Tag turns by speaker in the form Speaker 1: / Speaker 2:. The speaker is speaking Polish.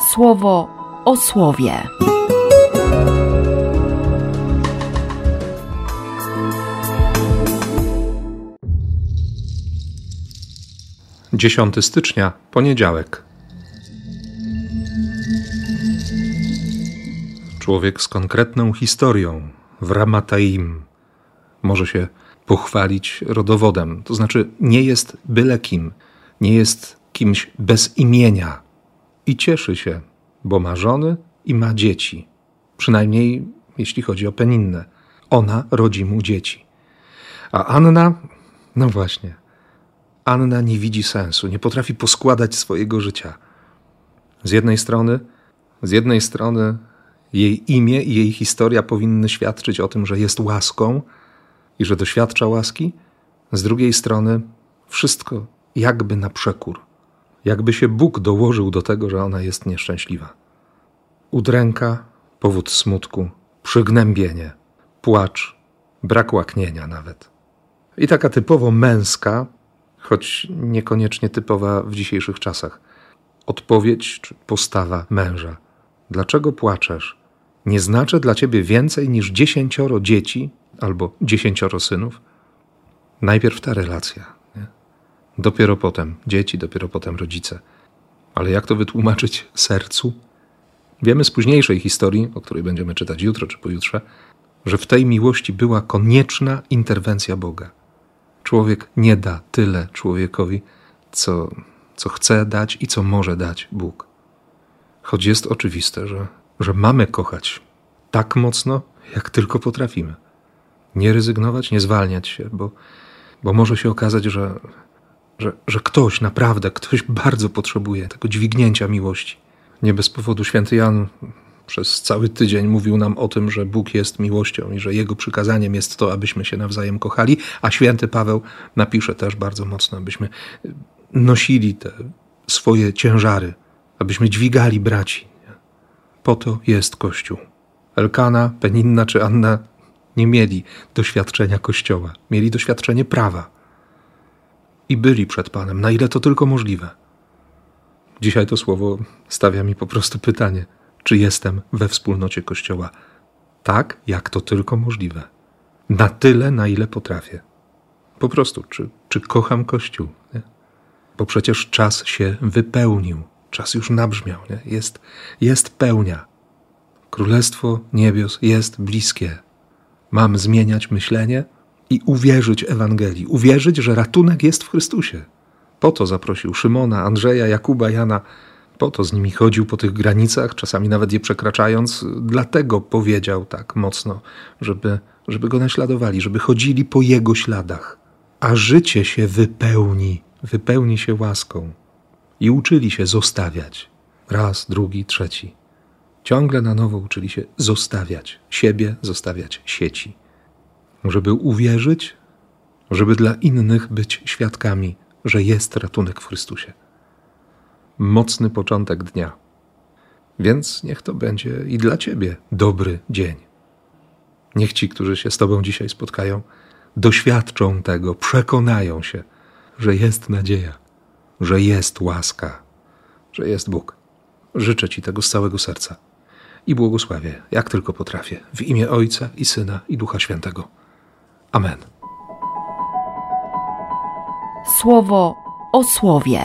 Speaker 1: słowo o słowie.
Speaker 2: 10 stycznia, poniedziałek. Człowiek z konkretną historią w Ramataim może się pochwalić rodowodem, to znaczy nie jest byle kim, nie jest kimś bez imienia i cieszy się, bo ma żony i ma dzieci. Przynajmniej jeśli chodzi o Peninnę. Ona rodzi mu dzieci. A Anna, no właśnie, Anna nie widzi sensu, nie potrafi poskładać swojego życia. Z jednej strony, z jednej strony jej imię i jej historia powinny świadczyć o tym, że jest łaską i że doświadcza łaski, z drugiej strony wszystko jakby na przekór. Jakby się Bóg dołożył do tego, że ona jest nieszczęśliwa. Udręka, powód smutku, przygnębienie, płacz, brak łaknienia nawet. I taka typowo męska, choć niekoniecznie typowa w dzisiejszych czasach. Odpowiedź czy postawa męża. Dlaczego płaczesz? Nie znaczy dla ciebie więcej niż dziesięcioro dzieci albo dziesięcioro synów? Najpierw ta relacja. Dopiero potem dzieci, dopiero potem rodzice. Ale jak to wytłumaczyć sercu? Wiemy z późniejszej historii, o której będziemy czytać jutro czy pojutrze, że w tej miłości była konieczna interwencja Boga. Człowiek nie da tyle człowiekowi, co, co chce dać i co może dać Bóg. Choć jest oczywiste, że, że mamy kochać tak mocno, jak tylko potrafimy. Nie rezygnować, nie zwalniać się, bo, bo może się okazać, że, że, że ktoś, naprawdę ktoś bardzo potrzebuje tego dźwignięcia miłości. Nie bez powodu święty Jan przez cały tydzień mówił nam o tym, że Bóg jest miłością i że Jego przykazaniem jest to, abyśmy się nawzajem kochali, a święty Paweł napisze też bardzo mocno, abyśmy nosili te swoje ciężary, abyśmy dźwigali braci. Po to jest Kościół. Elkana, Peninna czy Anna nie mieli doświadczenia Kościoła, mieli doświadczenie prawa i byli przed Panem, na ile to tylko możliwe. Dzisiaj to słowo stawia mi po prostu pytanie – czy jestem we wspólnocie Kościoła tak, jak to tylko możliwe. Na tyle, na ile potrafię. Po prostu, czy, czy kocham Kościół? Nie? Bo przecież czas się wypełnił, czas już nabrzmiał, nie? Jest, jest pełnia. Królestwo niebios jest bliskie. Mam zmieniać myślenie i uwierzyć Ewangelii, uwierzyć, że ratunek jest w Chrystusie. Po to zaprosił Szymona, Andrzeja, Jakuba, Jana po to z nimi chodził po tych granicach, czasami nawet je przekraczając, dlatego powiedział tak mocno, żeby, żeby go naśladowali, żeby chodzili po jego śladach. A życie się wypełni, wypełni się łaską. I uczyli się zostawiać. Raz, drugi, trzeci. Ciągle na nowo uczyli się zostawiać siebie, zostawiać sieci. Żeby uwierzyć, żeby dla innych być świadkami, że jest ratunek w Chrystusie mocny początek dnia. Więc niech to będzie i dla Ciebie dobry dzień. Niech ci, którzy się z Tobą dzisiaj spotkają, doświadczą tego, przekonają się, że jest nadzieja, że jest łaska, że jest Bóg. Życzę Ci tego z całego serca i błogosławię, jak tylko potrafię, w imię Ojca i Syna i Ducha Świętego. Amen.
Speaker 1: Słowo o słowie.